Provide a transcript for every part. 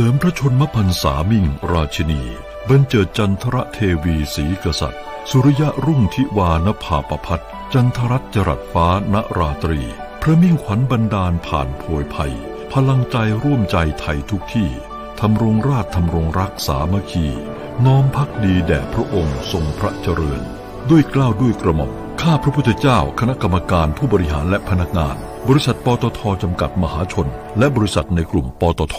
ลิมพระชนมพรรษามิ่งราชินีบรรเจิดจันทรเทวีศรีกษัตริย์ สุริยะรุ่งทิวานภาประพัฒจันทรัตจรัสฟ้านราตรี พระมิ่งขวัญบรรดาลผ่านโพยภัย พลังใจร่วมใจไทยทุกที่ทำรงราชทำรงรักสามัคคี น้อมพักดีแด่พระองค์ทรงพระเจริญ ด้วยกล้าวด้วยกระหม่อมข้าพระพุทธเจ้าคณะกรรมการผู้บริหารและพนักงาน บริษัทปตทจำกัดมหาชน และบริษัทในกลุ่มปตท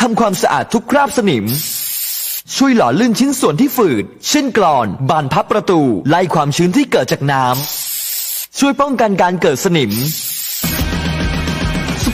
ทำความสะอาดทุกคราบสนิม ช่วยหล่อลื่นชิ้นส่วนที่ฝืด เช่นกรอน บานพับประตู ไล่ความชื้นที่เกิดจากน้ำ ช่วยป้องกันการเกิดสนิม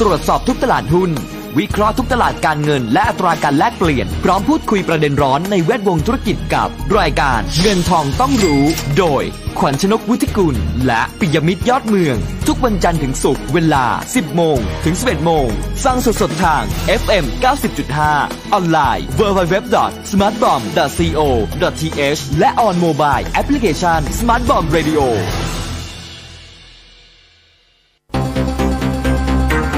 ตรวจสอบทุกตลาดหุ้น วิเคราะห์ทุกตลาดการเงิน และอัตราการแลกเปลี่ยน พร้อมพูดคุยประเด็นร้อนในแวดวงธุรกิจกับรายการเงินทองต้องรู้ โดย ขวัญชนกวุฒิกุล และปิยมิตรยอดเมือง ทุกวันจันทร์ถึงศุกร์เวลา 10 โมง ถึง 11 โมงฟังสดๆทาง FM 90.5 ออนไลน์ www.smartbomb.co.th และ on mobile application Smart Bomb Radio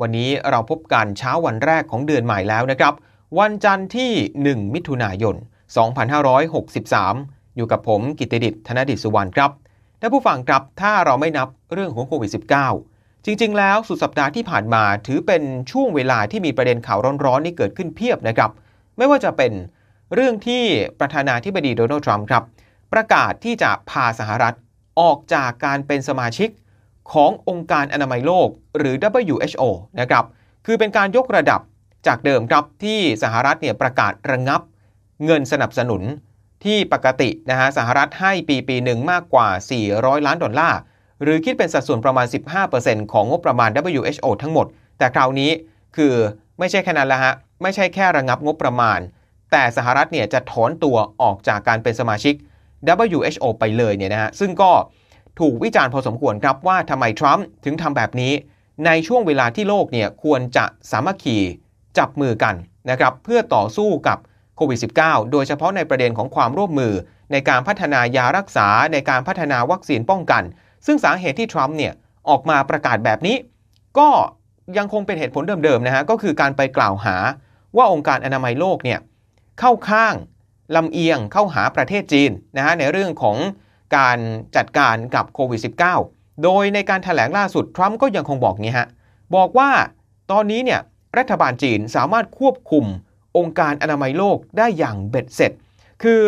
วันนี้เราพบกันเช้าวันแรกของเดือนใหม่แล้วนะครับ วันจันทร์ที่ 1 มิถุนายน 2563 อยู่กับผมกิตติดิษฐ์ธนดิษฐ์สุวรรณครับท่านผู้ฟังครับถ้าเราไม่นับเรื่องของโควิด -19 จริง ๆ แล้วสุดสัปดาห์ที่ผ่านมาถือเป็นช่วงเวลาที่มีประเด็นข่าวร้อนๆนี่เกิดขึ้นเพียบนะครับ ไม่ว่าจะเป็นเรื่องที่ประธานาธิบดีโดนัลด์ทรัมป์ครับ ประกาศที่จะพาสหรัฐออกจากการเป็นสมาชิก ขององค์การอนามัยโลกหรือ WHO นะครับ คือเป็นการยกระดับจากเดิมครับที่สหรัฐเนี่ยประกาศระงงับเงินสนับสนุนที่ปกตินะฮะสหรัฐให้ปีปีหนึ่งมากกว่า 400 ล้านดอลลาร์ หรือคิดเป็นสัดส่วนประมาณ 15%ของงบประมาณ WHO ทั้งหมด แต่คราวนี้คือไม่ใช่แค่นั้นละฮะ ไม่ใช่แค่ระงงับงบประมาณ แต่สหรัฐเนี่ยจะถอนตัวออกจากการเป็นสมาชิก WHO ไปเลยเนี่ยนะฮะ ซึ่งก็ ถูกวิจารณ์พอสมควรครับว่าทำไมทรัมป์ถึงทำแบบนี้ ในช่วงเวลาที่โลกเนี่ยควรจะสามัคคีจับมือกันนะครับเพื่อต่อสู้กับโควิด -19 โดยเฉพาะในประเด็นของความร่วมมือ ในการพัฒนายารักษาในการพัฒนาวัคซีนป้องกัน ซึ่งสาเหตุที่ทรัมป์เนี่ยออกมาประกาศแบบนี้ ก็ยังคงเป็นเหตุผลเดิมๆนะฮะก็คือการไปกล่าวหาว่าองค์การอนามัยโลกเนี่ยเข้าข้างลำเอียงเข้าหาประเทศจีนนะฮะในเรื่องของ การจัดการกับโควิด -19 โดยในการถแถลงล่าสุด ทรัมป์ก็ยังคงบอกงี้ฮะ บอกว่าตอนนี้เนี่ยรัฐบาลจีนสามารถควบคุมองค์การอนามัยโลกได้อย่างเบ็ดเสร็จ คือ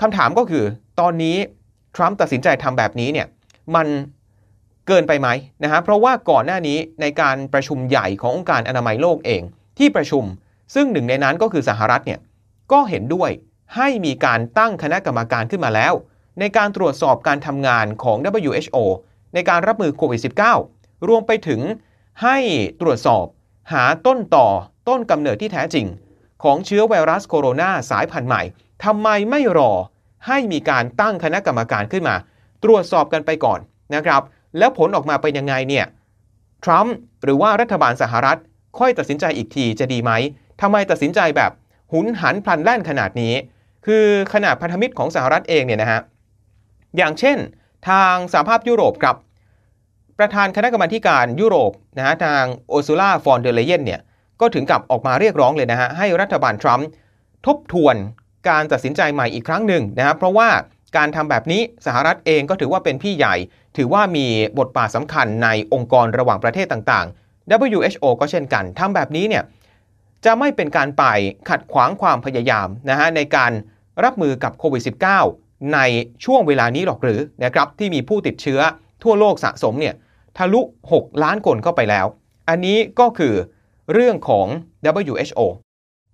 คำถามก็คือตอนนี้ทรัมป์ตัดสินใจทำแบบนี้เนี่ยมันเกินไปไหมนะฮะเพราะว่าก่อนหน้านี้ในการประชุมใหญ่ขององค์การอนามัยโลกเอง ที่ประชุม ซึ่งหนึ่งในนั้นก็คือสหรัฐเนี่ยก็เห็นด้วยให้มีการตั้งคณะกรรมการขึ้นมาแล้ว ในการตรวจสอบการทำงานของ WHO ในการรับมือโควิด -19 รวมไปถึงให้ตรวจสอบหาต้นต่อต้นกำเนิดที่แท้จริง ของเชื้อไวรัสโคโรนาสายพันธุ์ใหม่ทำไมไม่รอให้มีการตั้งคณะกรรมการขึ้นมา ตรวจสอบกันไปก่อนนะครับ แล้วผลออกมาเป็นยังไงเนี่ยทรัมป์หรือว่ารัฐบาลสหรัฐ ค่อยตัดสินใจอีกทีจะดีไหมทำไมตัดสินใจแบบหุนหันพลันแล่นขนาดนี้ คือขนาดพันธมิตรของสหรัฐเองเนี่ยนะฮะ อย่างเช่น ทางสหภาพยุโรปครับ ประธานคณะกรรมาการยุโรปนะฮะทางโอซูล่าฟอนเดเลเยนเนี่ยก็ถึงกับออกมาเรียกร้องเลยนะฮะให้รัฐบาลทรัมป์ทบทวนการตัดสินใจใหม่อีกครั้งหนึ่งนะครับเพราะว่าการทำแบบนี้สหรัฐเองก็ถือว่าเป็นพี่ใหญ่ ถือว่ามีบทบาทสำคัญในองค์กรระหว่างประเทศต่างๆ WHO ก็เช่นกันทำแบบนี้เนี่ยจะไม่เป็นการไปขัดขวางความพยายามนะฮะในการรับมือกับโควิด -19 ในช่วงเวลานี้หรอกหรือนะครับที่มีผู้ติดเชื้อทั่วโลกสะสมเนี่ยทะลุ 6 ล้านคนเข้าไปแล้ว อันนี้ก็คือเรื่องของ WHO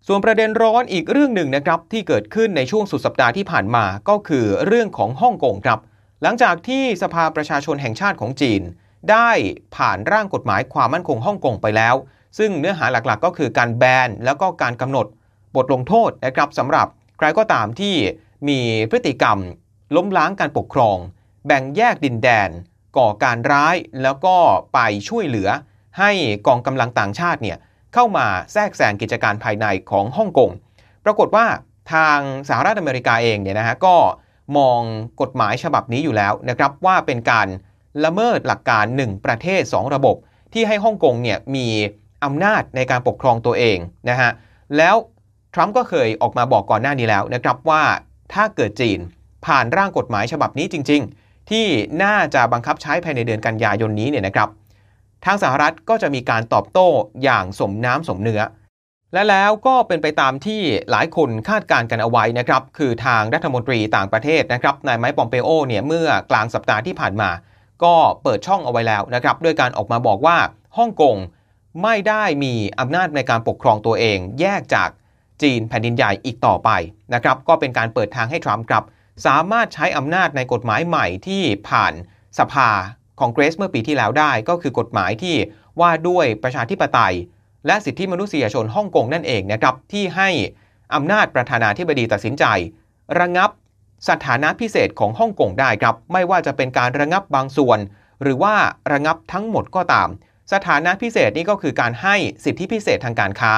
ส่วนประเด็นร้อนอีกเรื่องหนึ่งนะครับที่เกิดขึ้นในช่วงสุดสัปดาห์ที่ผ่านมาก็คือเรื่องของฮ่องกงครับ หลังจากที่สภาประชาชนแห่งชาติของจีน ได้ผ่านร่างกฎหมายความมั่นคงฮ่องกงไปแล้ว ซึ่งเนื้อหาหลักๆ ก็คือการแบนแล้วก็การกำหนดบทลงโทษนะครับสำหรับใครก็ตามที่ มีพฤติกรรม ล้มล้างการปกครอง แบ่งแยกดินแดน ก่อการร้ายแล้วก็ไปช่วยเหลือ ให้กองกำลังต่างชาติเนี่ยเข้ามาแทรกแซงกิจการภายในของฮ่องกงปรากฏว่าทางสหรัฐอเมริกาเองเนี่ยนะฮะก็มองกฎหมายฉบับนี้อยู่แล้วนะครับว่าเป็นการละเมิดหลักการ 1 ประเทศ 2 ระบบ ที่ให้ฮ่องกงเนี่ยมีอำนาจในการปกครองตัวเองนะฮะแล้วทรัมป์ก็เคยออกมาบอกก่อนหน้านี้แล้วนะครับว่า ถ้าเกิดจีนผ่านร่างกฎหมายฉบับนี้จริง ๆ ที่น่าจะบังคับใช้ภายในเดือนกันยายนนี้เนี่ยนะครับ ทางสหรัฐก็จะมีการตอบโต้อย่างสมน้ำสมเนื้อ และแล้วก็เป็นไปตามที่หลายคนคาดการณ์กันเอาไว้นะครับ คือทางรัฐมนตรีต่างประเทศนะครับนายไมค์ปอมเปโอเนี่ยเมื่อกลางสัปดาห์ที่ผ่านมา ก็เปิดช่องเอาไว้แล้วนะครับด้วยการออกมาบอกว่าฮ่องกงไม่ได้มีอำนาจในการปกครองตัวเองแยกจาก จีนแผ่นดินใหญ่อีกต่อไปนะครับก็เป็นการเปิดทางให้ทรัมป์ครับ สามารถใช้อำนาจในกฎหมายใหม่ที่ผ่านสภาคองเกรสเมื่อปีที่แล้วได้ ก็คือกฎหมายที่ว่าด้วยประชาธิปไตย และสิทธิมนุษยชนฮ่องกงนั่นเองนะครับที่ให้อำนาจประธานาธิบดีตัดสินใจ ระงับสถานะพิเศษของฮ่องกงได้ครับ ไม่ว่าจะเป็นการระงับบางส่วน หรือว่าระงับทั้งหมดก็ตาม สถานะพิเศษนี่ก็คือการให้สิทธิพิเศษทางการค้า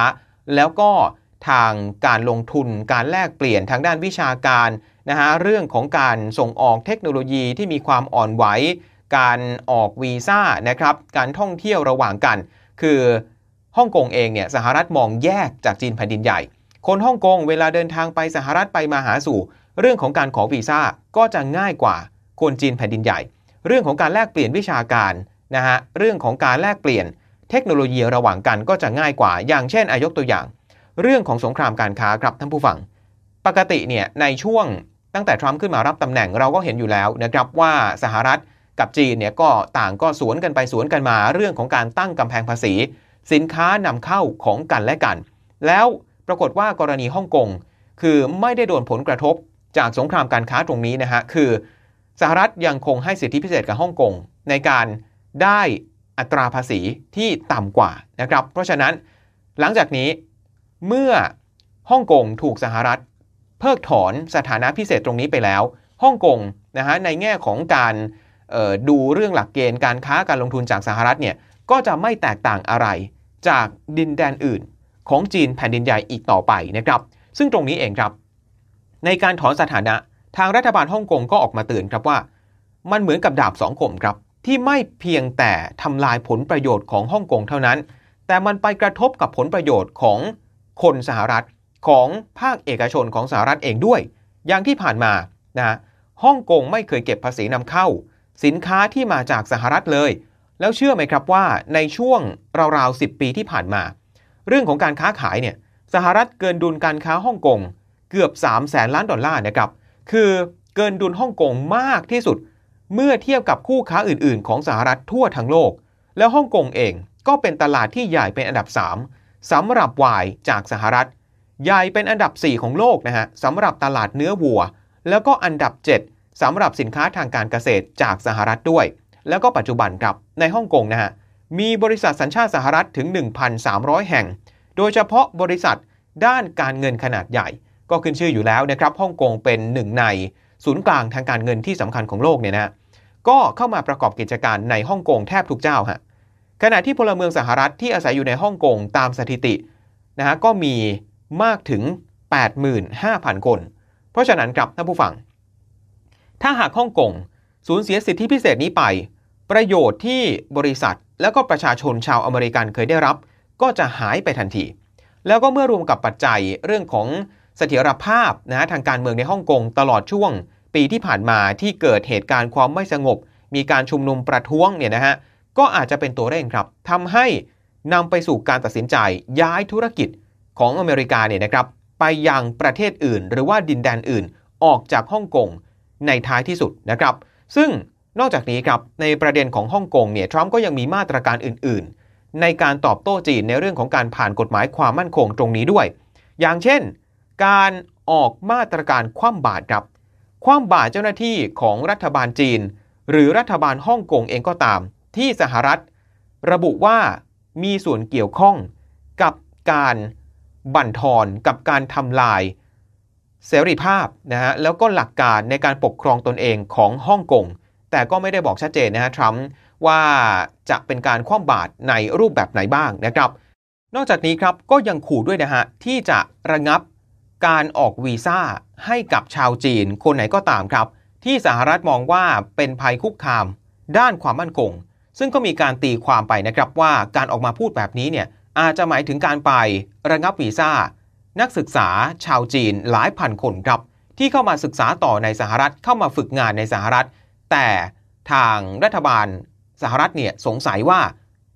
แล้วก็ ทางการลงทุน การแลกเปลี่ยนทางด้านวิชาการนะฮะเรื่องของการส่งออกเทคโนโลยีที่มีความอ่อนไหว การออกวีซ่านะครับการท่องเที่ยวระหว่างกัน คือฮ่องกงเองเนี่ยสหรัฐมองแยกจากจีนแผ่นดินใหญ่ คนฮ่องกงเวลาเดินทางไปสหรัฐไปมาหาสู่ เรื่องของการขอวีซ่าก็จะง่ายกว่าคนจีนแผ่นดินใหญ่ เรื่องของการแลกเปลี่ยนวิชาการนะฮะเรื่องของการแลกเปลี่ยนเทคโนโลยีระหว่างกันก็จะง่ายกว่า อย่างเช่นอายกตัวอย่าง เรื่องของสงครามการค้าครับท่านผู้ฟัง ปกติเนี่ยในช่วงตั้งแต่ทรัมป์ขึ้นมารับตำแหน่งเราก็เห็นอยู่แล้วนะครับว่าสหรัฐกับจีนเนี่ยก็ต่างก็สวนกันไปสวนกันมาเรื่องของการตั้งกำแพงภาษี สินค้านำเข้าของกันและกัน แล้วปรากฏว่ากรณีฮ่องกงคือไม่ได้โดนผลกระทบจากสงครามการค้าตรงนี้นะฮะคือ สหรัฐยังคงให้สิทธิพิเศษกับฮ่องกงในการได้อัตราภาษีที่ต่ำกว่านะครับ เพราะฉะนั้นหลังจากนี้ เมื่อฮ่องกงถูกสหรัฐ เพิกถอนสถานะพิเศษตรงนี้ไปแล้วฮ่องกงนะฮะในแง่ของการดูเรื่องหลักเกณฑ์การค้าการลงทุนจากสหรัฐเนี่ยก็จะไม่แตกต่างอะไร จากดินแดนอื่นของจีนแผ่นดินใหญ่อีกต่อไปนะครับ ซึ่งตรงนี้เองครับ ในการถอนสถานะทางรัฐบาลฮ่องกงก็ออกมาเตือนครับว่า มันเหมือนกับดาบสองคมครับ ที่ไม่เพียงแต่ทำลายผลประโยชน์ของฮ่องกงเท่านั้น แต่มันไปกระทบกับผลประโยชน์ของ คนสหรัฐของภาคเอกชนของสหรัฐเองด้วย อย่างที่ผ่านมานะฮ่องกงไม่เคยเก็บภาษีนำเข้า สินค้าที่มาจากสหรัฐเลย แล้วเชื่อไหมครับว่าในช่วงราวๆ10 ปีที่ผ่านมา เรื่องของการค้าขายเนี่ยสหรัฐเกินดุลการค้าฮ่องกงเกือบ3แสนล้านดอลลาร์นะครับ คือเกินดุลฮ่องกงมากที่สุด เมื่อเทียบกับคู่ค้าอื่นๆ ของสหรัฐทั่วทั้งโลก แล้วฮ่องกงเองก็เป็นตลาดที่ใหญ่เป็นอันดับ 3 สำหรับวายจากสหรัฐ ใหญ่เป็นอันดับ 4 ของโลกนะฮะสำหรับตลาดเนื้อวัว แล้วก็อันดับ 7สำหรับสินค้าทางการเกษตรจากสหรัฐด้วย แล้วก็ปัจจุบันครับในฮ่องกงนะฮะมีบริษัทสัญชาติสหรัฐถึง 1,300 แห่ง โดยเฉพาะบริษัทด้านการเงินขนาดใหญ่ ก็ขึ้นชื่ออยู่แล้วนะครับฮ่องกงเป็นหนึ่งในศูนย์กลางทางการเงินที่สำคัญของโลกเนี่ยนะก็เข้ามาประกอบกิจการในฮ่องกงแทบทุกเจ้าฮะ ขณะที่พลเมืองสหรัฐที่อาศัยอยู่ในฮ่องกงตามสถิตินะฮะก็มีมากถึง 85,000 คน เพราะฉะนั้นครับท่านผู้ฟัง ถ้าหากฮ่องกงสูญเสียสิทธิพิเศษนี้ไป ประโยชน์ที่บริษัทแล้วก็ประชาชนชาวอเมริกันเคยได้รับ ก็จะหายไปทันที แล้วก็เมื่อรวมกับปัจจัยเรื่องของเสถียรภาพนะฮะทางการเมืองในฮ่องกงตลอดช่วง ปีที่ผ่านมาที่เกิดเหตุการณ์ความไม่สงบ มีการชุมนุมประท้วงเนี่ยนะฮะ ก็อาจจะเป็นตัวเร่งครับทำให้นำไปสู่การตัดสินใจย้ายธุรกิจของอเมริกาเนี่ยนะครับ ไปยังประเทศอื่น หรือว่าดินแดนอื่นออกจากฮ่องกงในท้ายที่สุดนะครับ ซึ่งนอกจากนี้ครับในประเด็นของฮ่องกงเนี่ยทรัมป์ก็ยังมีมาตรการอื่น ๆ ในการตอบโต้จีนในเรื่องของการผ่านกฎหมายความมั่นคงตรงนี้ด้วย อย่างเช่น การออกมาตรการคว่ำบาตรครับคว่ำบาตรเจ้าหน้าที่ของรัฐบาลจีน หรือรัฐบาลฮ่องกงเองก็ตาม ที่สหรัฐ ระบุว่ามีส่วนเกี่ยวข้องกับการบั่นทอนกับการทำลาย เสรีภาพนะฮะแล้วก็หลักการในการปกครองตนเองของฮ่องกงแต่ก็ไม่ได้บอกชัดเจนนะฮะทรัมป์ว่าจะเป็นการคว่ำบาตรในรูปแบบไหนบ้างนะครับ นอกจากนี้ครับก็ยังขู่ด้วยนะฮะที่จะระงับการออกวีซ่าให้กับชาวจีนคนไหนก็ตามครับ ที่สหรัฐมองว่าเป็นภัยคุกคาม ด้านความมั่นคง ซึ่งก็มีการตีความไปนะครับว่าการออกมาพูดแบบนี้เนี่ยอาจจะหมายถึงการไประงับวีซ่า นักศึกษาชาวจีนหลายพันคนครับ ที่เข้ามาศึกษาต่อในสหรัฐเข้ามาฝึกงานในสหรัฐ แต่ทางรัฐบาลสหรัฐเนี่ยสงสัยว่า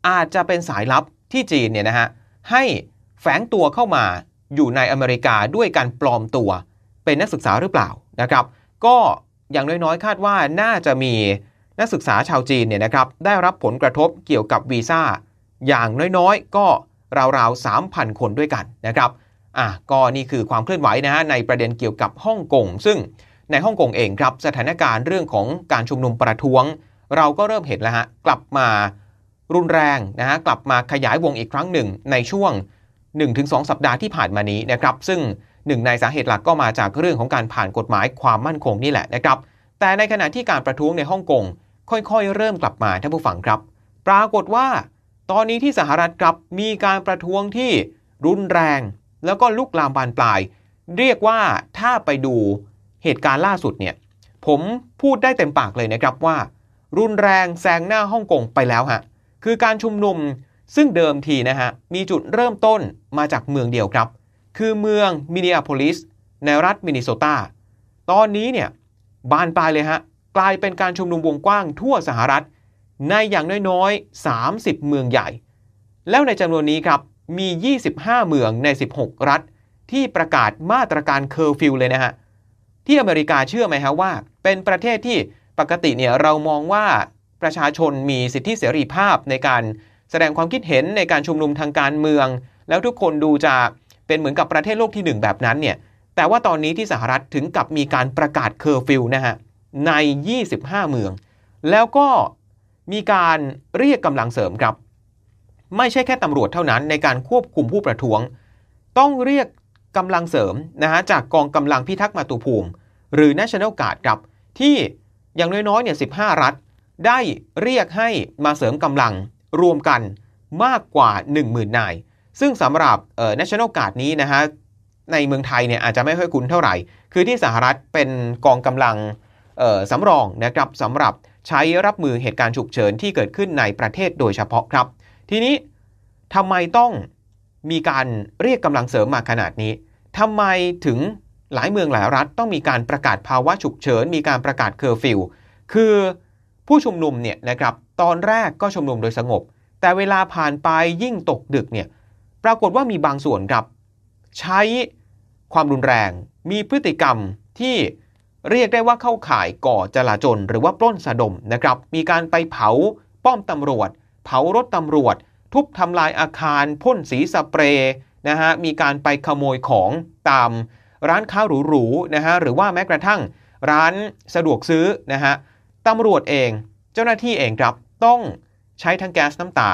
อาจจะเป็นสายลับที่จีนเนี่ยนะฮะให้แฝงตัวเข้ามาอยู่ในอเมริกาด้วยการปลอมตัว เป็นนักศึกษาหรือเปล่านะครับ ก็อย่างน้อยๆ คาดว่าน่าจะมี นักศึกษาชาวจีนเนี่ยนะครับได้รับผลกระทบเกี่ยวกับวีซ่าอย่างน้อยๆ ก็ราวๆ 3,000 คนด้วยกันนะครับอะก็นี่คือความเคลื่อนไหวนะฮะในประเด็นเกี่ยวกับฮ่องกงซึ่งในฮ่องกงเองครับสถานการณ์เรื่องของการชุมนุมประท้วง เราก็เริ่มเห็นแล้วฮะกลับมารุนแรงนะฮะกลับมาขยายวงอีกครั้งหนึ่งในช่วง 1-2 สัปดาห์ที่ผ่านมานี้นะครับซึ่งหนึ่งในสาเหตุหลักก็มาจากเรื่องของการผ่านกฎหมายความมั่นคงนี่แหละนะครับแต่ในขณะที่การประท้วงในฮ่องกง ค่อยๆ เริ่มกลับมาท่านผู้ฟังครับ ปรากฏว่า ตอนนี้ที่สหรัฐครับมีการประท้วงที่รุนแรง แล้วก็ลุกลามบานปลาย เรียกว่าถ้าไปดูเหตุการณ์ล่าสุดเนี่ยผมพูดได้เต็มปากเลยนะครับว่า รุนแรงแซงหน้าฮ่องกงไปแล้วฮะคือการชุมนุมซึ่งเดิมทีนะฮะมีจุดเริ่มต้นมาจากเมืองเดียวครับ คือเมืองมินนิอาโพลิสในรัฐมินนิโซตาตอนนี้เนี่ยบานปลายเลยฮะ กลายเป็นการชุมนุมวงกว้างทั่วสหรัฐ ในอย่างน้อยๆ 30 เมืองใหญ่ แล้วในจำนวนนี้ครับมี 25 เมืองใน 16 รัฐ ที่ประกาศมาตรการเคอร์ฟิวเลยนะฮะ ที่อเมริกาเชื่อไหมฮะว่า เป็นประเทศที่ปกติเนี่ยเรามองว่าประชาชนมีสิทธิเสรีภาพในการแสดงความคิดเห็นในการชุมนุมทางการเมือง แล้วทุกคนดูจะเป็นเหมือนกับประเทศโลกที่ 1 แบบนั้นเนี่ย แต่ว่าตอนนี้ที่สหรัฐถึงกับมีการประกาศเคอร์ฟิวนะฮะ ใน 25 เมือง แล้วก็มีการเรียกกำลังเสริมครับ ไม่ใช่แค่ตำรวจเท่านั้นในการควบคุมผู้ประท้วง ต้องเรียกกำลังเสริมนะฮะจากกองกำลังพิทักษ์มาตุภูมิ หรือ National Guard ครับ ที่อย่างน้อยๆเนี่ย15 รัฐ ได้เรียกให้มาเสริมกำลังรวมกันมากกว่า 10,000 นาย ซึ่งสำหรับเอ่อ National Guard นี้นะฮะในเมืองไทยเนี่ยอาจจะไม่ค่อยคุ้นเท่าไหร่ คือที่สหรัฐเป็นกองกำลัง สำรองนะครับสำหรับใช้รับมือเหตุการณ์ฉุกเฉินที่เกิดขึ้นในประเทศโดยเฉพาะครับ ทีนี้ทำไมต้องมีการเรียกกำลังเสริมมาขนาดนี้ทำไมถึงหลายเมืองหลายรัฐต้องมีการประกาศภาวะฉุกเฉิน มีการประกาศเคอร์ฟิวคือผู้ชุมนุมเนี่ยนะครับตอนแรกก็ชุมนุมโดยสงบ แต่เวลาผ่านไปยิ่งตกดึกเนี่ยปรากฏว่ามีบางส่วนครับ ใช้ความรุนแรง มีพฤติกรรมที่ เรียกได้ว่าเข้าข่ายก่อจลาจลหรือว่าปล้นสะดมนะครับ มีการไปเผาป้อมตำรวจ เผารถตำรวจ ทุบทำลายอาคารพ่นสีสเปรย์นะฮะมีการไปขโมยของตามร้านค้าหรูๆนะฮะหรือว่าแม้กระทั่งร้านสะดวกซื้อนะฮะตำรวจเอง เจ้าหน้าที่เองครับต้องใช้ทั้งแก๊สน้ำตา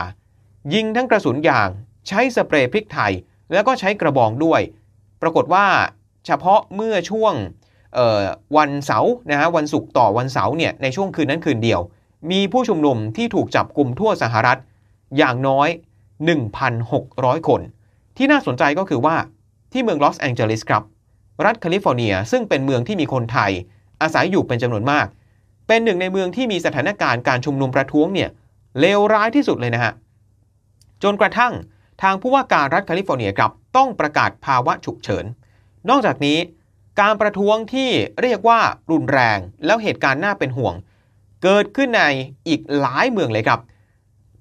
ยิงทั้งกระสุนยาง ใช้สเปรย์พริกไทย แล้วก็ใช้กระบองด้วย ปรากฏว่าเฉพาะเมื่อช่วง วันเสาร์นะฮะวันศุกร์ต่อวันเสาร์เนี่ยในช่วงคืนนั้นคืนเดียว มีผู้ชุมนุมที่ถูกจับกลุ่มทั่วสหรัฐอย่างน้อย 1,600 คน ที่น่าสนใจก็คือว่าที่เมืองลอสแองเจลิสครับ รัฐแคลิฟอร์เนียซึ่งเป็นเมืองที่มีคนไทย อาศัยอยู่เป็นจำนวนมาก เป็นหนึ่งในเมืองที่มีสถานการณ์การชุมนุมประท้วงเนี่ยเลวร้ายที่สุดเลยนะฮะจนกระทั่งทางผู้ว่าการรัฐแคลิฟอร์เนียครับต้องประกาศภาวะฉุกเฉิน นอกจากนี้ การประท้วงที่เรียกว่ารุนแรง แล้วเหตุการณ์น่าเป็นห่วง เกิดขึ้นในอีกหลายเมืองเลยครับ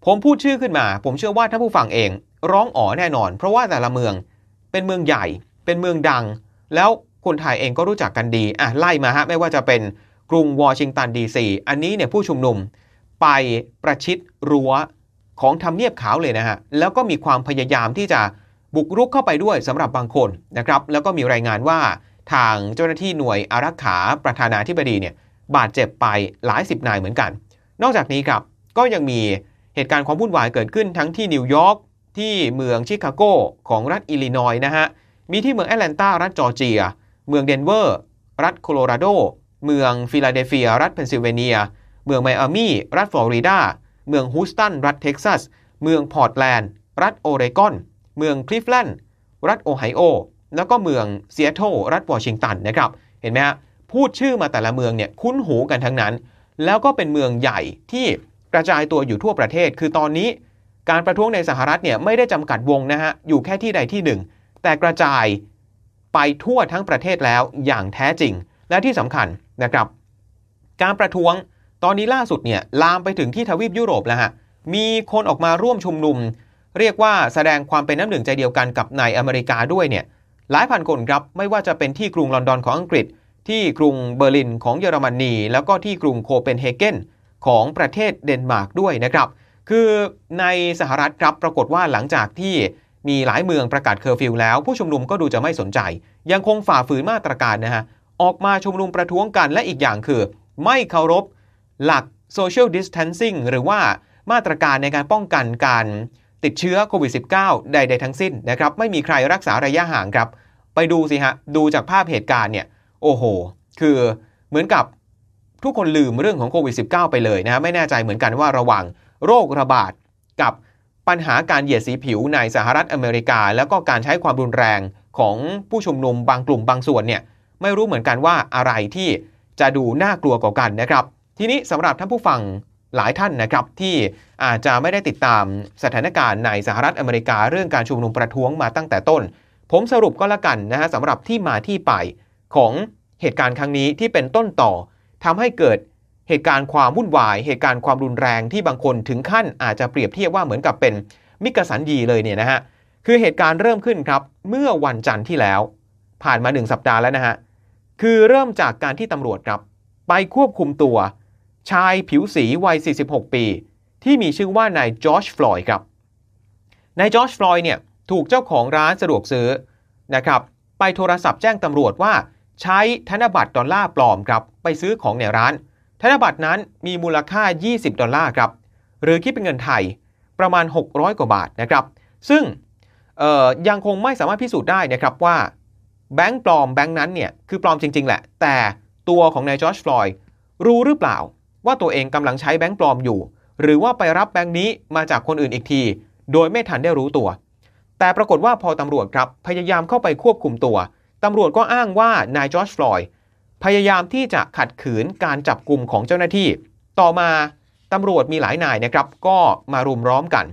ผมพูดชื่อขึ้นมา ผมเชื่อว่าท่านผู้ฟังเอง ร้องอ๋อแน่นอน เพราะว่าแต่ละเมืองเป็นเมืองใหญ่ เป็นเมืองดัง แล้วคนไทยเองก็รู้จักกันดีอะไล่มาฮะไม่ว่าจะเป็นกรุงวอชิงตันดีซีอันนี้เนี่ยผู้ชุมนุมไปประชิดรั้วของทำเนียบขาวเลยนะฮะ แล้วก็มีความพยายามที่จะบุกรุกเข้าไปด้วยสำหรับบางคนนะครับ แล้วก็มีรายงานว่า ทางเจ้าหน้าที่หน่วยอารักขาประธานาธิบดีเนี่ยบาดเจ็บไปหลายสิบนายเหมือนกัน นอกจากนี้ครับก็ยังมีเหตุการณ์ความวุ่นวายเกิดขึ้นทั้งที่นิวยอร์กที่เมืองชิคาโกของรัฐอิลลินอยส์นะฮะมีที่เมืองแอตแลนตารัฐจอร์เจีย เมืองเดนเวอร์ รัฐโคโลราโด เมืองฟิลาเดลเฟีย รัฐเพนซิลเวเนีย เมืองไมอามีรัฐฟลอริดา เมืองฮูสตัน รัฐเท็กซัส เมืองพอร์ตแลนด์ รัฐโอเรกอน เมืองคลิฟแลนด์ รัฐโอไฮโอ แล้วก็เมืองเซียโตรรัฐวอชิงตันนะครับเห็นไหมฮะพูดชื่อมาแต่ละเมืองเนี่ยคุ้นหูกันทั้งนั้น แล้วก็เป็นเมืองใหญ่ที่กระจายตัวอยู่ทั่วประเทศ คือตอนนี้การประท้วงในสหรัฐเนี่ยไม่ได้จำกัดวงนะฮะอยู่แค่ที่ใดที่หนึ่ง แต่กระจายไปทั่วทั้งประเทศแล้วอย่างแท้จริง และที่สำคัญนะครับ การประท้วงตอนนี้ล่าสุดเนี่ยลามไปถึงที่ทวีปยุโรปแล้วฮะมีคนออกมาร่วมชุมนุม เรียกว่าแสดงความเป็นน้ำหนึ่งใจเดียวกันกับในอเมริกาด้วยเนี่ย หลายพันคนครับไม่ว่าจะเป็นที่กรุงลอนดอนของอังกฤษ ที่กรุงเบอร์ลินของเยอรมนี แล้วก็ที่กรุงโคเปนเฮเกนของประเทศเดนมาร์กด้วยนะครับ คือในสหรัฐครับปรากฏว่าหลังจากที่มีหลายเมืองประกาศเคอร์ฟิวแล้ว ผู้ชุมนุมก็ดูจะไม่สนใจ ยังคงฝ่าฝืนมาตรการนะฮะออกมาชุมนุมประท้วงกันและอีกอย่างคือ ไม่เคารพหลัก social distancing หรือว่ามาตรการในการป้องกันการ ติดเชื้อโควิด -19 ใดๆทั้งสิ้นนะครับไม่มีใครรักษาระยะห่างครับ ไปดูสิฮะ ดูจากภาพเหตุการณ์เนี่ยโอ้โห คือเหมือนกับทุกคนลืมเรื่องของโควิด -19 ไปเลยนะไม่แน่ใจเหมือนกันว่าระหว่างโรคระบาดกับปัญหาการเหยียดสีผิวในสหรัฐอเมริกา แล้วก็การใช้ความรุนแรงของผู้ชุมนุมบางกลุ่มบางส่วนเนี่ยไม่รู้เหมือนกันว่าอะไรที่จะดูน่ากลัวกว่ากันนะครับ ทีนี้สำหรับท่านผู้ฟัง หลายท่านนะครับที่อาจจะไม่ได้ติดตามสถานการณ์ในสหรัฐอเมริกาเรื่องการชุมนุมประท้วงมาตั้งแต่ต้น ผมสรุปก็แล้วกันนะฮะสำหรับที่มาที่ไปของเหตุการณ์ครั้งนี้ที่เป็นต้นต่อทำให้เกิดเหตุการณ์ความวุ่นวาย เหตุการณ์ความรุนแรงที่บางคนถึงขั้นอาจจะเปรียบเทียบว่าเหมือนกับเป็นมิคสัญญีเลยเนี่ยนะฮะคือเหตุการณ์เริ่มขึ้นครับเมื่อวันจันทร์ที่แล้ว ผ่านมาหนึ่งสัปดาห์แล้วนะฮะคือเริ่มจากการที่ตำรวจครับไปควบคุมตัว ชายผิวสีวัย 46 ปี ที่มีชื่อว่านายจอร์จฟลอยด์ครับนายจอร์จฟลอยด์เนี่ยถูกเจ้าของร้านสะดวกซื้อนะครับไปโทรศัพท์แจ้งตำรวจว่า ใช้ธนบัตรดอลลาร์ปลอมครับไปซื้อของในร้าน ธนบัตรนั้นมีมูลค่า 20 ดอลลาร์ครับหรือคิดเป็นเงินไทยประมาณ 600 กว่าบาทนะครับ ซึ่งยังคงไม่สามารถพิสูจน์ได้นะครับว่าแบงค์ปลอมแบงค์นั้นเนี่ยคือปลอมจริง ๆ แหละ แต่ตัวของนายจอร์จฟลอยด์รู้หรือเปล่า ว่าตัวเองกำลังใช้แบงค์ปลอมอยู่ หรือว่าไปรับแบงค์นี้มาจากคนอื่นอีกที โดยไม่ทันได้รู้ตัว แต่ปรากฏว่าพอตำรวจครับพยายามเข้าไปควบคุมตัวตำรวจก็อ้างว่านายจอร์จฟลอยด์พยายามที่จะขัดขืนการจับกลุ่มของเจ้าหน้าที่ ต่อมาตำรวจมีหลายนายนะครับ ก็มารุมร้อมกัน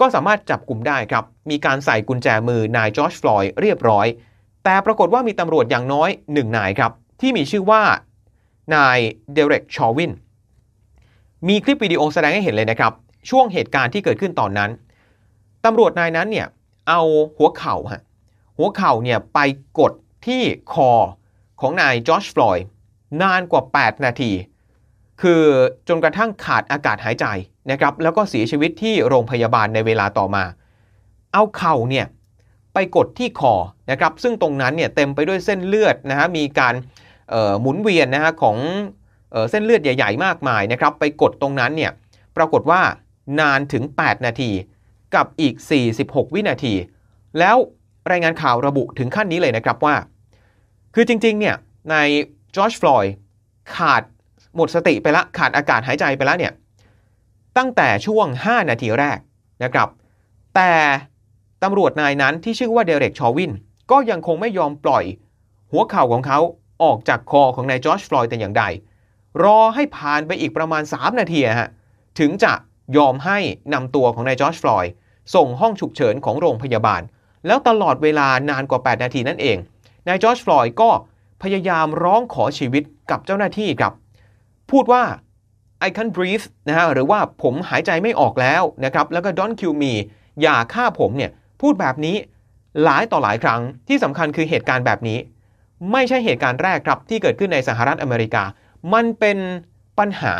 ก็สามารถจับกลุ่มได้ครับ มีการใส่กุญแจมือนายจอร์จฟลอยด์เรียบร้อย แต่ปรากฏว่ามีตำรวจอย่างน้อยหนึ่งนายครับ ที่มีชื่อว่า นายเดเร็กชอวิน มีคลิปวิดีโอแสดงให้เห็นเลยนะครับ ช่วงเหตุการณ์ที่เกิดขึ้นตอนนั้นตำรวจนายนั้นเนี่ยเอาหัวเข่าฮะหัวเข่าเนี่ยไปกดที่คอของนายจอร์จฟลอยด์นานกว่า 8 นาที คือจนกระทั่งขาดอากาศหายใจนะครับแล้วก็เสียชีวิตที่โรงพยาบาลในเวลาต่อมา เอาเข่าเนี่ยไปกดที่คอนะครับซึ่งตรงนั้นเนี่ยเต็มไปด้วยเส้นเลือดนะฮะมีการหมุนเวียนนะฮะของ เส้นเลือดใหญ่ ๆ มากมายนะครับ ไปกดตรงนั้นเนี่ย ปรากฏว่านานถึง 8 นาที กับอีก 46 วินาที แล้วรายงานข่าวระบุถึงขั้นนี้เลยนะครับว่า คือจริง ๆ เนี่ยในจอร์จฟลอยด์ขาดหมดสติไปละขาดอากาศหายใจไปแล้วเนี่ย ตั้งแต่ช่วง 5 นาทีแรกนะครับ แต่ตำรวจนายนั้นที่ชื่อว่าเดเร็กชอวิน ก็ยังคงไม่ยอมปล่อย หัวเข่าของเขาออกจากคอของนายจอร์จฟลอยด์แต่อย่างใด รอให้ผ่านไปอีกประมาณ 3 นาทีฮะถึงจะยอมให้นำตัวของนายจอร์จฟลอยส่งห้องฉุกเฉินของโรงพยาบาล แล้วตลอดเวลานานกว่า 8 นาทีนั่นเอง นายจอร์จฟลอยก็พยายามร้องขอชีวิตกับเจ้าหน้าที่ครับ พูดว่า I can't breathe นะฮะหรือว่าผมหายใจไม่ออกแล้วนะครับ แล้วก็ don't kill me อย่าฆ่าผมเนี่ย พูดแบบนี้หลายต่อหลายครั้งที่สำคัญคือเหตุการณ์แบบนี้ ไม่ใช่เหตุการณ์แรกครับที่เกิดขึ้นในสหรัฐอเมริกา มันเป็นปัญหา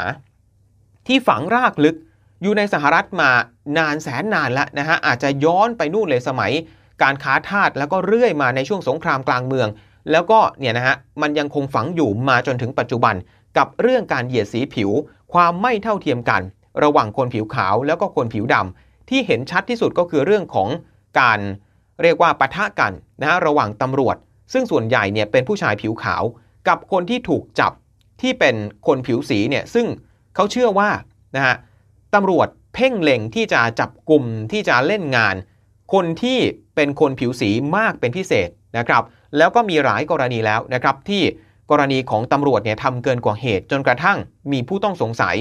ที่ฝังรากลึกอยู่ในสหรัฐมานานแสนนานแล้วนะฮะอาจจะย้อนไปนู่นเลยสมัย การค้าทาสแล้วก็เรื่อยมาในช่วงสงครามกลางเมือง แล้วก็เนี่ยนะฮะมันยังคงฝังอยู่มาจนถึงปัจจุบัน กับเรื่องการเหยียดสีผิว ความไม่เท่าเทียมกัน ระหว่างคนผิวขาวแล้วก็คนผิวดำที่เห็นชัดที่สุดก็คือเรื่องของการเรียกว่าปะทะกันนะฮะระหว่างตำรวจ ซึ่งส่วนใหญ่เนี่ยเป็นผู้ชายผิวขาว กับคนที่ถูกจับ ที่เป็นคนผิวสีเนี่ยซึ่งเขาเชื่อว่านะฮะตำรวจเพ่งเล็งที่จะจับกลุ่มที่จะเล่นงาน คนที่เป็นคนผิวสีมากเป็นพิเศษนะครับ แล้วก็มีหลายกรณีแล้วนะครับ ที่กรณีของตำรวจเนี่ยทำเกินกว่าเหตุจนกระทั่งมีผู้ต้องสงสัย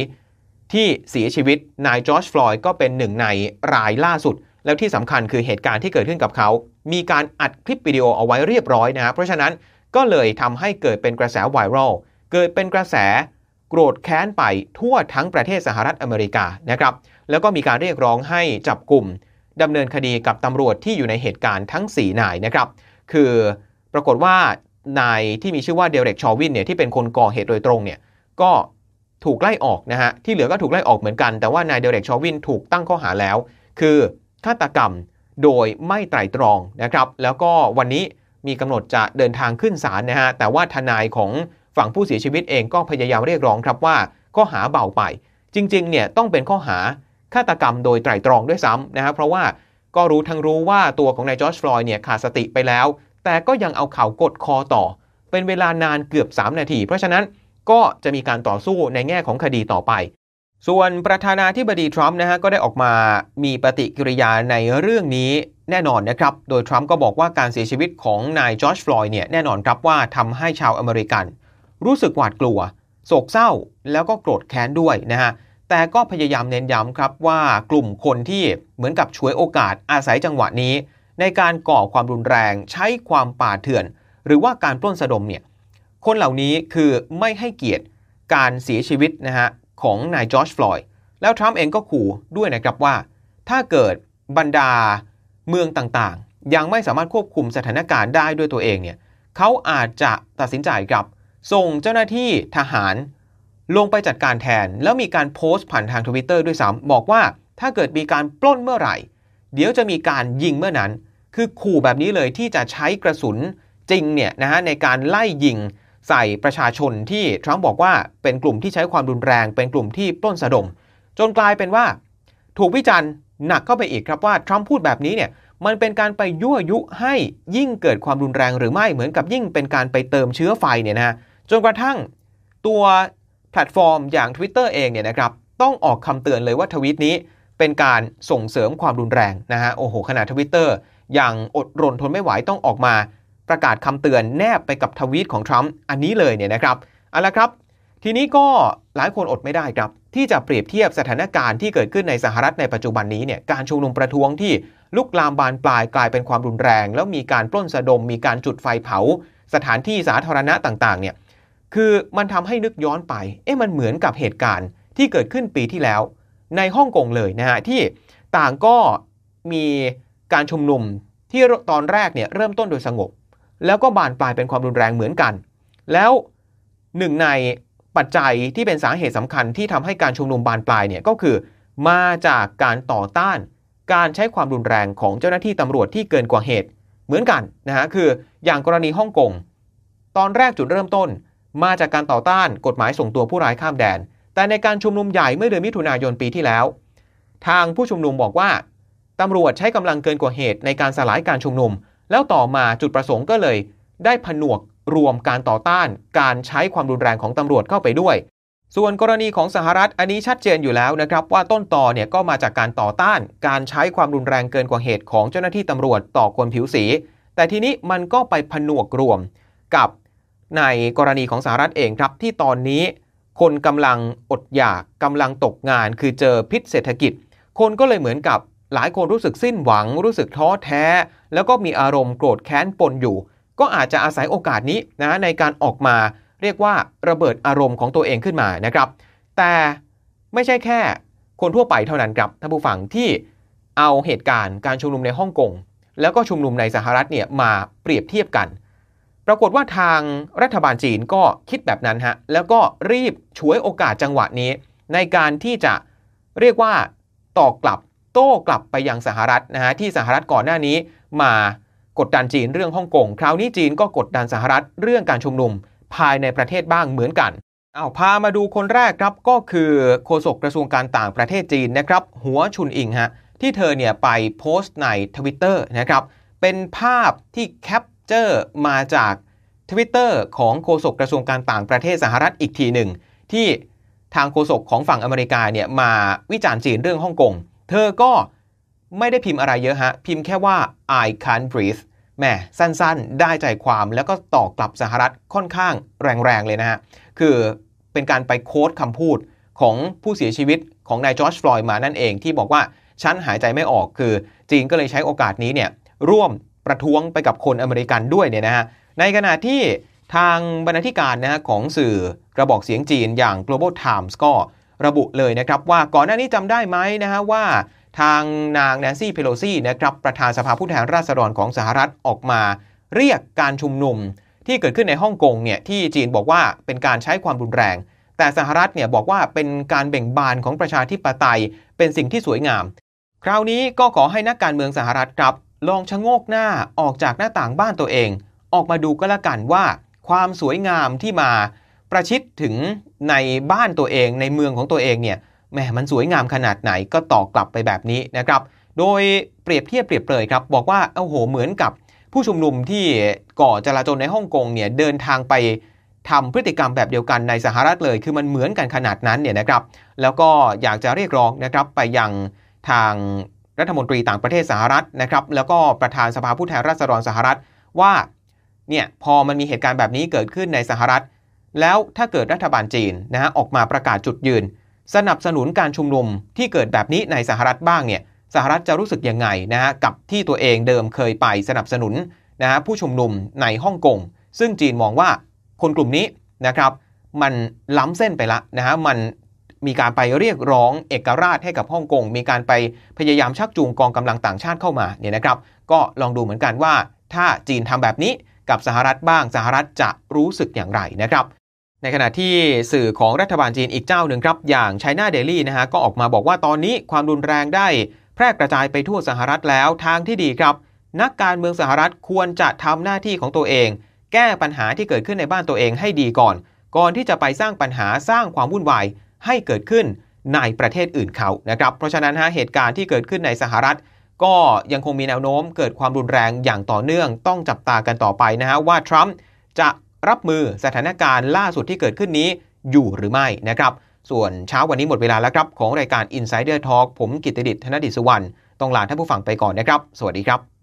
ที่เสียชีวิตนายจอร์จฟลอยด์ก็เป็นหนึ่งในรายล่าสุด แล้วที่สำคัญคือเหตุการณ์ที่เกิดขึ้นกับเขา มีการอัดคลิปวิดีโอเอาไว้เรียบร้อยนะเพราะฉะนั้นก็เลยทำให้เกิดเป็นกระแสไวรัล เกิดเป็นกระแสโกรธแค้นไปทั่วทั้งประเทศสหรัฐอเมริกานะครับแล้วก็มีการเรียกร้องให้จับกลุ่มดำเนินคดีกับตำรวจที่อยู่ในเหตุการณ์ทั้ง 4 นายนะครับ คือปรากฏว่านายที่มีชื่อว่าเดเร็กชอวินเนี่ยที่เป็นคนก่อเหตุโดยตรงเนี่ยก็ถูกไล่ออกนะฮะที่เหลือก็ถูกไล่ออกเหมือนกัน แต่ว่านายเดเร็กชอวินถูกตั้งข้อหาแล้ว คือฆาตกรรมโดยไม่ไตร่ตรองนะครับ แล้วก็วันนี้มีกำหนดจะเดินทางขึ้นศาลนะฮะแต่ว่าทนายของ ฝั่งผู้เสียชีวิตเองก็พยายามเรียกร้องครับว่า ข้อหาเบาไป จริงๆเนี่ยต้องเป็นข้อหาฆาตกรรมโดยไตร่ตรองด้วยซ้ำนะฮะเพราะว่าก็รู้ทั้งรู้ว่าตัวของนายจอร์จฟลอยด์เนี่ยขาดสติไปแล้ว แต่ก็ยังเอาเข่ากดคอต่อ เป็นเวลานานเกือบ 3 นาที เพราะฉะนั้นก็จะมีการต่อสู้ในแง่ของคดีต่อไป ส่วนประธานาธิบดีทรัมป์นะฮะก็ได้ออกมามีปฏิกิริยาในเรื่องนี้แน่นอนนะครับ โดยทรัมป์ก็บอกว่าการเสียชีวิตของนายจอร์จฟลอยด์เนี่ยแน่นอนครับว่าทำให้ชาวอเมริกัน รู้สึกหวาดกลัว โศกเศร้าแล้วก็โกรธแค้นด้วยนะฮะแต่ก็พยายามเน้นย้ำครับว่ากลุ่มคนที่เหมือนกับช่วยโอกาสอาศัยจังหวะนี้ ในการก่อความรุนแรงใช้ความป่าเถื่อน หรือว่าการปล้นสะดมเนี่ยคนเหล่านี้คือไม่ให้เกียรติการเสียชีวิตนะฮะของนายจอร์จฟลอยด์แล้วทรัมป์เองก็ขู่ด้วยนะครับว่า ถ้าเกิดบรรดาเมืองต่างๆ ยังไม่สามารถควบคุมสถานการณ์ได้ด้วยตัวเองเนี่ยเขาอาจจะตัดสินใจกับ ส่งเจ้าหน้าที่ทหารลงไปจัดการแทน แล้วมีการโพสต์ผ่านทางทวิตเตอร์ด้วยซ้ำบอกว่าถ้าเกิดมีการปล้นเมื่อไหร่ เดี๋ยวจะมีการยิงเมื่อนั้น คือขู่แบบนี้เลยที่จะใช้กระสุนจริงเนี่ยนะฮะในการไล่ยิงใส่ประชาชนที่ทรัมป์บอกว่าเป็นกลุ่มที่ใช้ความรุนแรง เป็นกลุ่มที่ปล้นสะดม จนกลายเป็นว่า ถูกวิจารณ์หนักเข้าไปอีกครับว่าทรัมป์พูดแบบนี้เนี่ยมันเป็นการไปยั่วยุให้ยิ่งเกิดความรุนแรงหรือไม่เหมือนกับยิ่งเป็นการไปเติมเชื้อไฟเนี่ยนะฮะ จนกระทั่งตัวแพลตฟอร์มอย่าง Twitter เองเนี่ยนะครับต้องออกคำเตือนเลยว่าทวีตนี้เป็นการส่งเสริมความรุนแรงนะฮะโอ้โหขนาดทวิตเตอร์อย่างอดรนทนไม่ไหวต้องออกมาประกาศคำเตือนแนบไปกับทวีตของทรัมป์อันนี้เลยเนี่ยนะครับเอาละครับ ทีนี้ก็หลายคนอดไม่ได้ครับ ที่จะเปรียบเทียบสถานการณ์ที่เกิดขึ้นในสหรัฐในปัจจุบันนี้เนี่ยการชุมนุมประท้วงที่ลุกลามบานปลายกลายเป็นความรุนแรง แล้วมีการปล้นสะดม มีการจุดไฟเผา สถานที่สาธารณะต่างๆเนี่ย คือมันทำให้นึกย้อนไป เอ๊ะมันเหมือนกับเหตุการณ์ที่เกิดขึ้นปีที่แล้ว ในฮ่องกงเลยนะฮะที่ต่างก็มีการชุมนุมที่ตอนแรกเนี่ยเริ่มต้นโดยสงบ แล้วก็บานปลายเป็นความรุนแรงเหมือนกัน แล้วหนึ่งในปัจจัยที่เป็นสาเหตุสำคัญที่ทำให้การชุมนุมบานปลายเนี่ยก็คือ มาจากการต่อต้าน การใช้ความรุนแรงของเจ้าหน้าที่ตำรวจที่เกินกว่าเหตุ เหมือนกันนะฮะคืออย่างกรณีฮ่องกงตอนแรกจุดเริ่มต้น มาจากการต่อต้านกฎหมายส่งตัวผู้ร้ายข้ามแดน แต่ในการชุมนุมใหญ่เมื่อเดือนมิถุนายนปีที่แล้ว ทางผู้ชุมนุมบอกว่าตำรวจใช้กำลังเกินกว่าเหตุในการสลายการชุมนุม แล้วต่อมาจุดประสงค์ก็เลย ได้ผนวกรวมการต่อต้าน การใช้ความรุนแรงของตำรวจเข้าไปด้วย ส่วนกรณีของสหรัฐอันนี้ชัดเจนอยู่แล้วนะครับ ว่าต้นต่อเนี่ยก็มาจากการต่อต้าน การใช้ความรุนแรงเกินกว่าเหตุของเจ้าหน้าที่ตำรวจต่อคนผิวสี แต่ทีนี้มันก็ไปผนวกรวมกับ ในกรณีของสหรัฐเองครับที่ตอนนี้คนกำลังอดอยากกำลังตกงาน คือเจอพิษเศรษฐกิจ คนก็เลยเหมือนกับหลายคนรู้สึกสิ้นหวัง รู้สึกท้อแท้ แล้วก็มีอารมณ์โกรธแค้นปนอยู่ ก็อาจจะอาศัยโอกาสนี้นะในการออกมา เรียกว่าระเบิดอารมณ์ของตัวเองขึ้นมานะครับ แต่ไม่ใช่แค่คนทั่วไปเท่านั้นครับท่านผู้ฟังที่เอาเหตุการณ์การชุมนุมในฮ่องกงแล้วก็ชุมนุมในสหรัฐเนี่ยมาเปรียบเทียบกัน ปรากฏว่าทางรัฐบาลจีนก็คิดแบบนั้นฮะ แล้วก็รีบฉวยโอกาสจังหวะนี้ ในการที่จะเรียกว่าตอกกลับโต้กลับไปยังสหรัฐนะฮะที่สหรัฐก่อนหน้านี้มากดดันจีนเรื่องฮ่องกงคราวนี้จีนก็กดดันสหรัฐเรื่องการชุมนุมภายในประเทศบ้างเหมือนกันเอาพามาดูคนแรกครับก็คือโฆษกกระทรวงการต่างประเทศจีนนะครับหัวชุนอิ๋งฮะที่เธอเนี่ยไปโพสต์ในทวิตเตอร์นะครับเป็นภาพที่ capture มาจากทวิตเตอร์ของโฆษกกระทรวงการต่างประเทศสหรัฐอีกทีหนึ่ง ที่ทางโฆษกของฝั่งอเมริกาเนี่ยมาวิจารณ์จีนเรื่องฮ่องกง เธอก็ไม่ได้พิมพ์อะไรเยอะฮะ พิมพ์แค่ว่า I can't breathe แหมสั้นๆ ได้ใจความแล้วก็ตอบกลับสหรัฐค่อนข้างแรงๆ เลยนะฮะ คือเป็นการไปโค้ดคำพูดของผู้เสียชีวิตของนายจอร์จฟลอยด์มานั่นเองที่บอกว่า ฉันหายใจไม่ออกคือจีนก็เลยใช้โอกาสนี้เนี่ยร่วม ประท้วงไปกับคนอเมริกันด้วยเนี่ยนะฮะในขณะที่ทางบรรณาธิการนะฮะของสื่อกระบอกเสียงจีนอย่าง Global Times ก็ระบุเลยนะครับว่าก่อนหน้านี้จำได้ไหมนะฮะว่าทางนางแนนซี่เพโลซีนะครับประธานสภาผู้แทนราษฎรของสหรัฐออกมาเรียกการชุมนุมที่เกิดขึ้นในฮ่องกงเนี่ยที่จีนบอกว่าเป็นการใช้ความรุนแรง แต่สหรัฐเนี่ยบอกว่าเป็นการเบ่งบานของประชาธิปไตย เป็นสิ่งที่สวยงาม คราวนี้ก็ขอให้นักการเมืองสหรัฐครับ ลองชะโงกหน้าออกจากหน้าต่างบ้านตัวเอง ออกมาดูก็แล้วกันว่า ความสวยงามที่มาประชิดถึงในบ้านตัวเองในเมืองของตัวเองเนี่ยแหมมันสวยงามขนาดไหนก็ตอบกลับไปแบบนี้นะครับ โดยเปรียบเทียบเปรียบเปรยครับ บอกว่าโอ้โหเหมือนกับผู้ชุมนุมที่ก่อจลาจลในฮ่องกงเนี่ยเดินทางไปทำพฤติกรรมแบบเดียวกันในสหรัฐเลย คือมันเหมือนกันขนาดนั้นเนี่ยนะครับ แล้วก็อยากจะเรียกร้องนะครับไปยังทาง รัฐมนตรีต่างประเทศสหรัฐนะครับแล้วก็ประธานสภาผู้แทนราษฎรสหรัฐว่าเนี่ยพอมันมีเหตุการณ์แบบนี้เกิดขึ้นในสหรัฐ แล้วถ้าเกิดรัฐบาลจีนนะฮะออกมาประกาศจุดยืน สนับสนุนการชุมนุมที่เกิดแบบนี้ในสหรัฐบ้างเนี่ยสหรัฐจะรู้สึกยังไงนะฮะกับที่ตัวเองเดิมเคยไปสนับสนุนนะฮะผู้ชุมนุมในฮ่องกงซึ่งจีนมองว่าคนกลุ่มนี้นะครับมันล้ำเส้นไปละนะฮะมัน มีการไปเรียกร้องเอกราชให้กับฮ่องกง มีการไปพยายามชักจูงกองกำลังต่างชาติเข้ามาเนี่ยนะครับ ก็ลองดูเหมือนกันว่า ถ้าจีนทำแบบนี้กับสหรัฐบ้างสหรัฐจะรู้สึกอย่างไรนะครับ ในขณะที่สื่อของรัฐบาลจีนอีกเจ้าหนึ่งครับ อย่าง China Daily นะฮะก็ออกมาบอกว่าตอนนี้ความรุนแรงได้ แพร่กระจายไปทั่วสหรัฐแล้วทางที่ดีครับ นักการเมืองสหรัฐควรจะทำหน้าที่ของตัวเอง แก้ปัญหาที่เกิดขึ้นในบ้านตัวเองให้ดีก่อน ก่อนที่จะไปสร้างปัญหาสร้างความวุ่นวาย ให้เกิดขึ้นในประเทศอื่นเขานะครับเพราะฉะนั้นฮะเหตุการณ์ที่เกิดขึ้นในสหรัฐ ก็ยังคงมีแนวโน้มเกิดความรุนแรงอย่างต่อเนื่อง ต้องจับตากันต่อไปนะฮะว่าทรัมป์จะรับมือสถานการณ์ล่าสุดที่เกิดขึ้นนี้อยู่หรือไม่นะครับส่วนเช้าวันนี้หมดเวลาแล้วครับ ของรายการ Insider Talk ผมกิตติดิษฐ์ธนดิษสุวรรณต้องลาท่านผู้ฟังไปก่อนนะครับ สวัสดีครับ